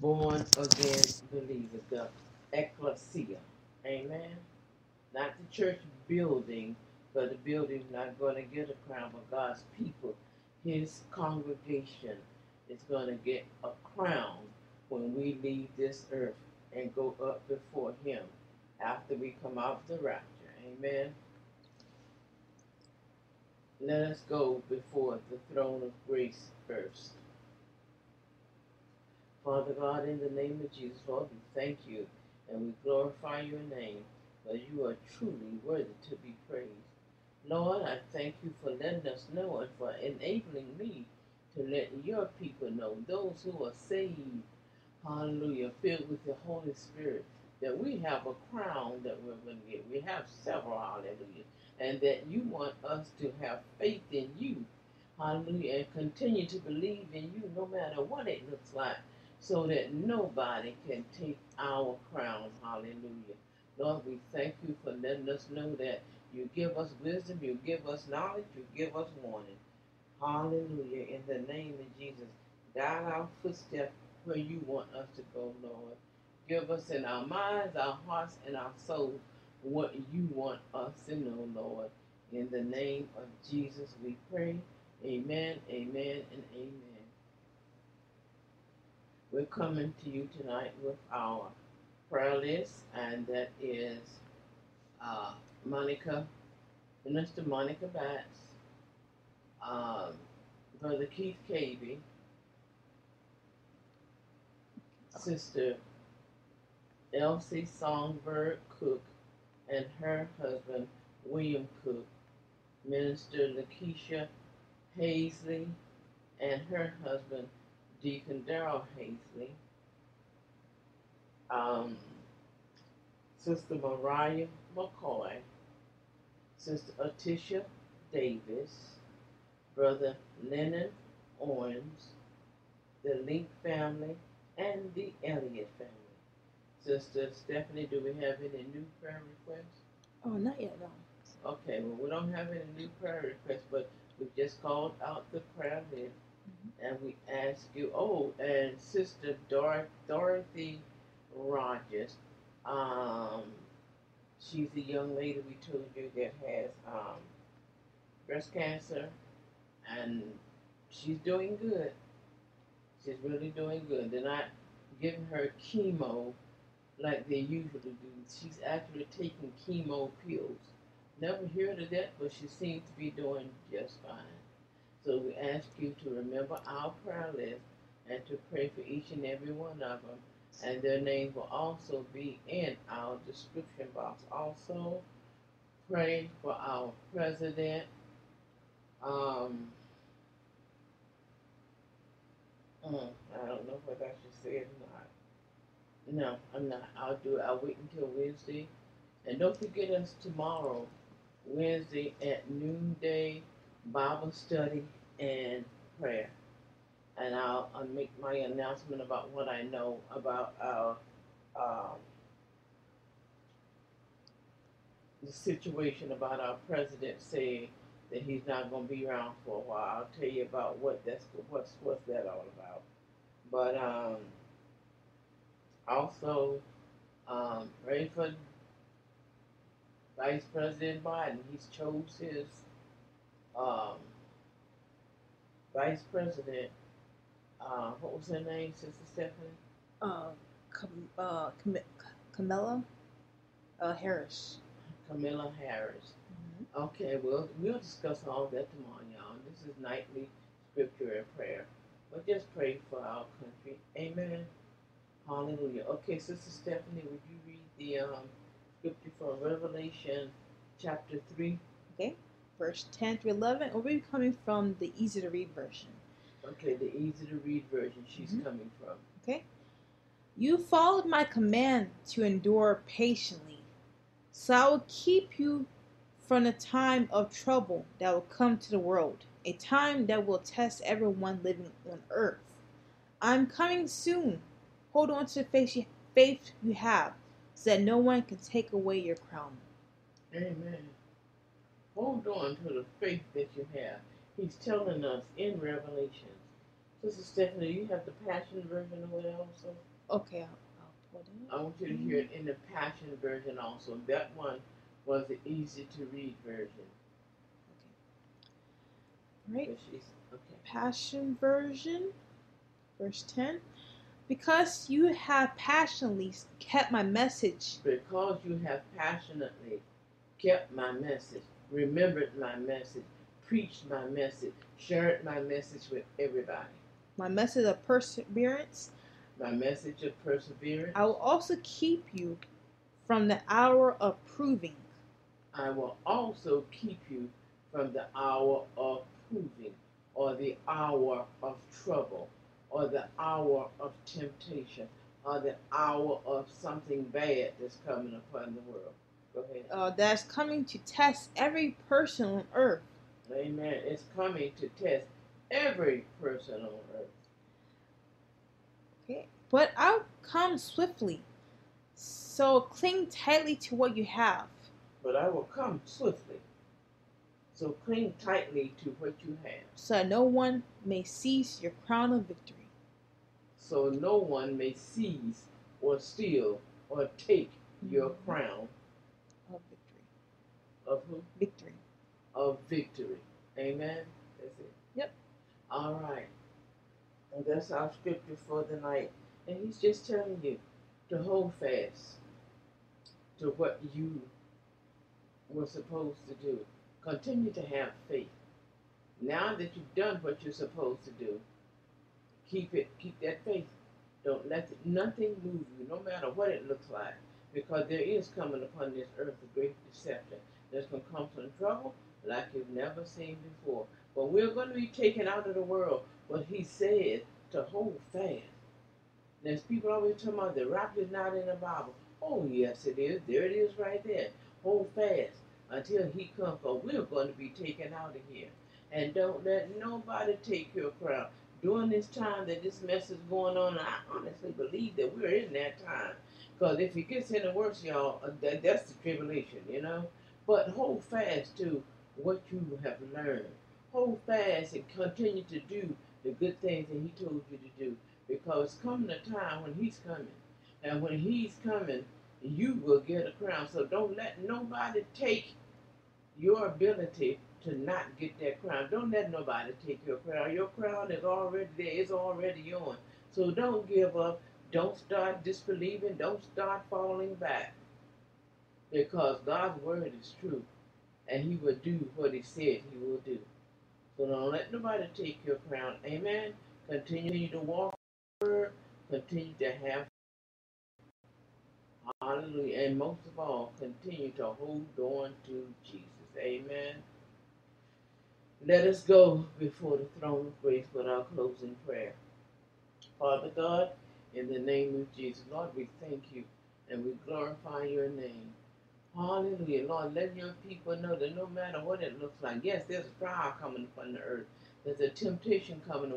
Born again believers, the ecclesia. Amen. Not the church building, but the building's not going to get a crown, but God's people, His congregation, is going to get a crown when we leave this earth and go up before Him after we come out of the rapture. Amen. Let us go before the throne of grace first. Father God, in the name of Jesus, Lord, we thank you and we glorify your name, for you are truly worthy to be praised. Lord, I thank you for letting us know and for enabling me to let your people know, those who are saved, hallelujah, filled with the Holy Spirit, that we have a crown that we're going to get. We have several, hallelujah, and that you want us to have faith in you, hallelujah, and continue to believe in you no matter what it looks like so that nobody can take our crown. Hallelujah. Lord, we thank you for letting us know that you give us wisdom, you give us knowledge, you give us warning. Hallelujah. In the name of Jesus, guide our footsteps where you want us to go, Lord. Give us in our minds, our hearts, and our souls what you want us to know, Lord. In the name of Jesus, we pray. Amen, amen, and amen. We're coming to you tonight with our prayer list, and that is uh, Monica, Minister Monica Batts, um, Brother Keith Cavey, Sister Elsie Songbird Cook, and her husband William Cook, Minister Lakeisha Hazley, and her husband Deacon Darrell Hazley, um, Sister Mariah McCoy, Sister Atisha Davis, Brother Lennon Owens, the Link family, and the Elliott family. Sister Stephanie, do we have any new prayer requests? Oh, not yet, no. Okay, well, we don't have any new prayer requests, but we just called out the prayer list and we ask you, oh, and Sister Dor- Dorothy Rogers, um, she's the young lady we told you that has um, breast cancer, and she's doing good. She's really doing good. They're not giving her chemo like they usually do. She's actually taking chemo pills. Never heard of that, but she seems to be doing just fine. So we ask you to remember our prayer list and to pray for each and every one of them. And their names will also be in our description box. Also, pray for our president. Um, mm, I don't know whether I should say it or not. No, I'm not. I'll do it. I'll wait until Wednesday. And don't forget us tomorrow, Wednesday at noonday, Bible study and prayer. And I'll, I'll make my announcement about what I know about our um, the situation about our president saying that he's not going to be around for a while. I'll tell you about what that's what's what's that all about. But um, also, um, ready for Vice President Biden. He's chose his um, Vice President. Uh, what was her name, Sister Stephanie? Uh, Cam- uh, Cam- Camilla uh, Harris. Camilla Harris. Mm-hmm. Okay, well, we'll discuss all that tomorrow, y'all. This is nightly scripture and prayer. But just pray for our country. Amen. Hallelujah. Okay, Sister Stephanie, would you read the um, scripture from Revelation chapter 3? Okay, verse 10 through 11. Or we coming from the easy to read version. Okay, the easy to read version she's mm-hmm. coming from. Okay. You followed my command to endure patiently. So I will keep you from the time of trouble that will come to the world, a time that will test everyone living on earth. I'm coming soon. Hold on to the faith you, faith you have, so that no one can take away your crown. Amen. Hold on to the faith that you have. He's telling us in Revelation. Sister Stephanie, you have the Passion Version of it also? Okay, I'll, I'll put it. I want you to hear it in the Passion Version also. That one was the easy to read version. Okay. Right. Okay. Passion Version, verse 10. Because you have passionately kept my message. Because you have passionately kept my message, remembered my message, preached my message, shared my message with everybody. My message of perseverance. My message of perseverance. I will also keep you from the hour of proving. I will also keep you from the hour of proving, or the hour of trouble, or the hour of temptation, or the hour of something bad that's coming upon the world. Uh, that's coming to test every person on earth. Amen. It's coming to test every person on earth. Okay. But I'll come swiftly. So cling tightly to what you have. But I will come swiftly. So cling tightly to what you have. So no one may seize your crown of victory so no one may seize or steal or take your crown. Of who? Victory. Of victory. Amen. That's it. Yep. All right. And that's our scripture for the night. And he's just telling you to hold fast to what you were supposed to do. Continue to have faith. Now that you've done what you're supposed to do, Keep it, keep that faith. Don't let nothing move you, no matter what it looks like, because there is coming upon this earth a great deception. There's going to come some trouble like you've never seen before. But we're going to be taken out of the world. But he said to hold fast. There's people always talking about the rapture's not in the Bible. Oh, yes, it is. There it is right there. Hold fast until he comes, for we're going to be taken out of here. And don't let nobody take your crown during this time that this mess is going on, I honestly believe that we're in that time. Because if it gets any worse, y'all, that, that's the tribulation, you know. But hold fast to what you have learned. Hold fast and continue to do the good things that He told you to do. Because coming a time when He's coming. And when He's coming, you will get a crown. So don't let nobody take your ability to not get that crown. Don't let nobody take your crown. Your crown is already there. It's already yours. So don't give up. Don't start disbelieving. Don't start falling back. Because God's word is true. And he will do what he said he will do. So don't let nobody take your crown. Amen. Continue to walk. Continue to have Hallelujah. And most of all, continue to hold on to Jesus. Amen. Let us go before the throne of grace with our closing prayer. Father God, in the name of Jesus. Lord, we thank you and we glorify your name. Hallelujah. Lord, let your people know that no matter what it looks like, yes, there's a trial coming upon the earth. There's a temptation coming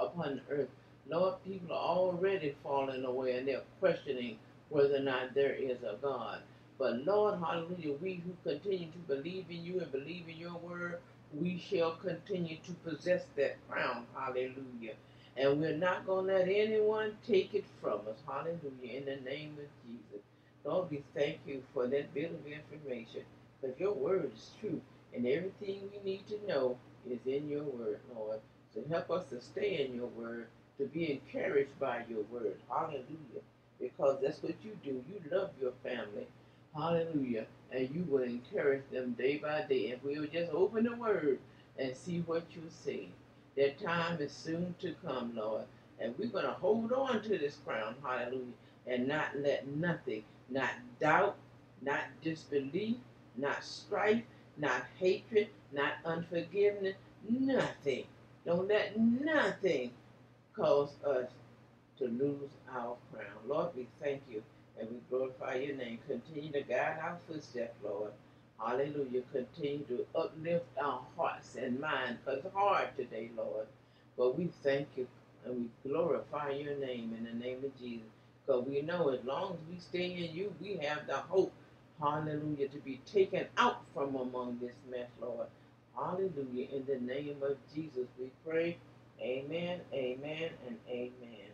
upon the earth. Lord, people are already falling away and they're questioning whether or not there is a God. But Lord, hallelujah, we who continue to believe in you and believe in your word, we shall continue to possess that crown. Hallelujah. And we're not going to let anyone take it from us. Hallelujah. In the name of Jesus. Lord, we thank you for that bit of information. But your word is true. And everything we need to know is in your word, Lord. So help us to stay in your word, to be encouraged by your word. Hallelujah. Because that's what you do. You love your family. Hallelujah. And you will encourage them day by day. If we'll just open the word and see what you see. That time is soon to come, Lord. And we're going to hold on to this crown, hallelujah, and not let nothing, not doubt, not disbelief, not strife, not hatred, not unforgiveness, nothing. Don't let nothing cause us to lose our crown. Lord, we thank you and we glorify your name. Continue to guide our footsteps, Lord. Hallelujah. Continue to uplift our hearts and minds because it's hard today, Lord. But we thank you and we glorify your name in the name of Jesus. Because we know as long as we stay in you, we have the hope, hallelujah, to be taken out from among this mess, Lord. Hallelujah. In the name of Jesus, we pray. Amen, amen, and amen.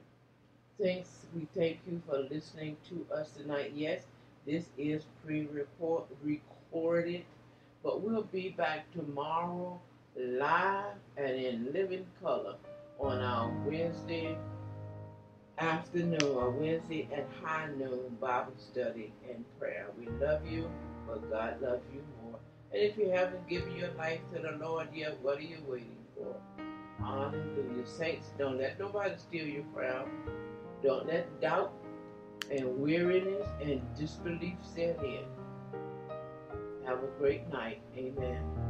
Thanks. We thank you for listening to us tonight. Yes, this is pre-recorded, but we'll be back tomorrow live and in living color on our Wednesday afternoon or Wednesday at high noon Bible study and prayer. We love you, but God loves you more. And if you haven't given your life to the Lord yet, what are you waiting for? Hallelujah. Saints, don't let nobody steal your crown. Don't let doubt and weariness and disbelief set in. Have a great night. Amen.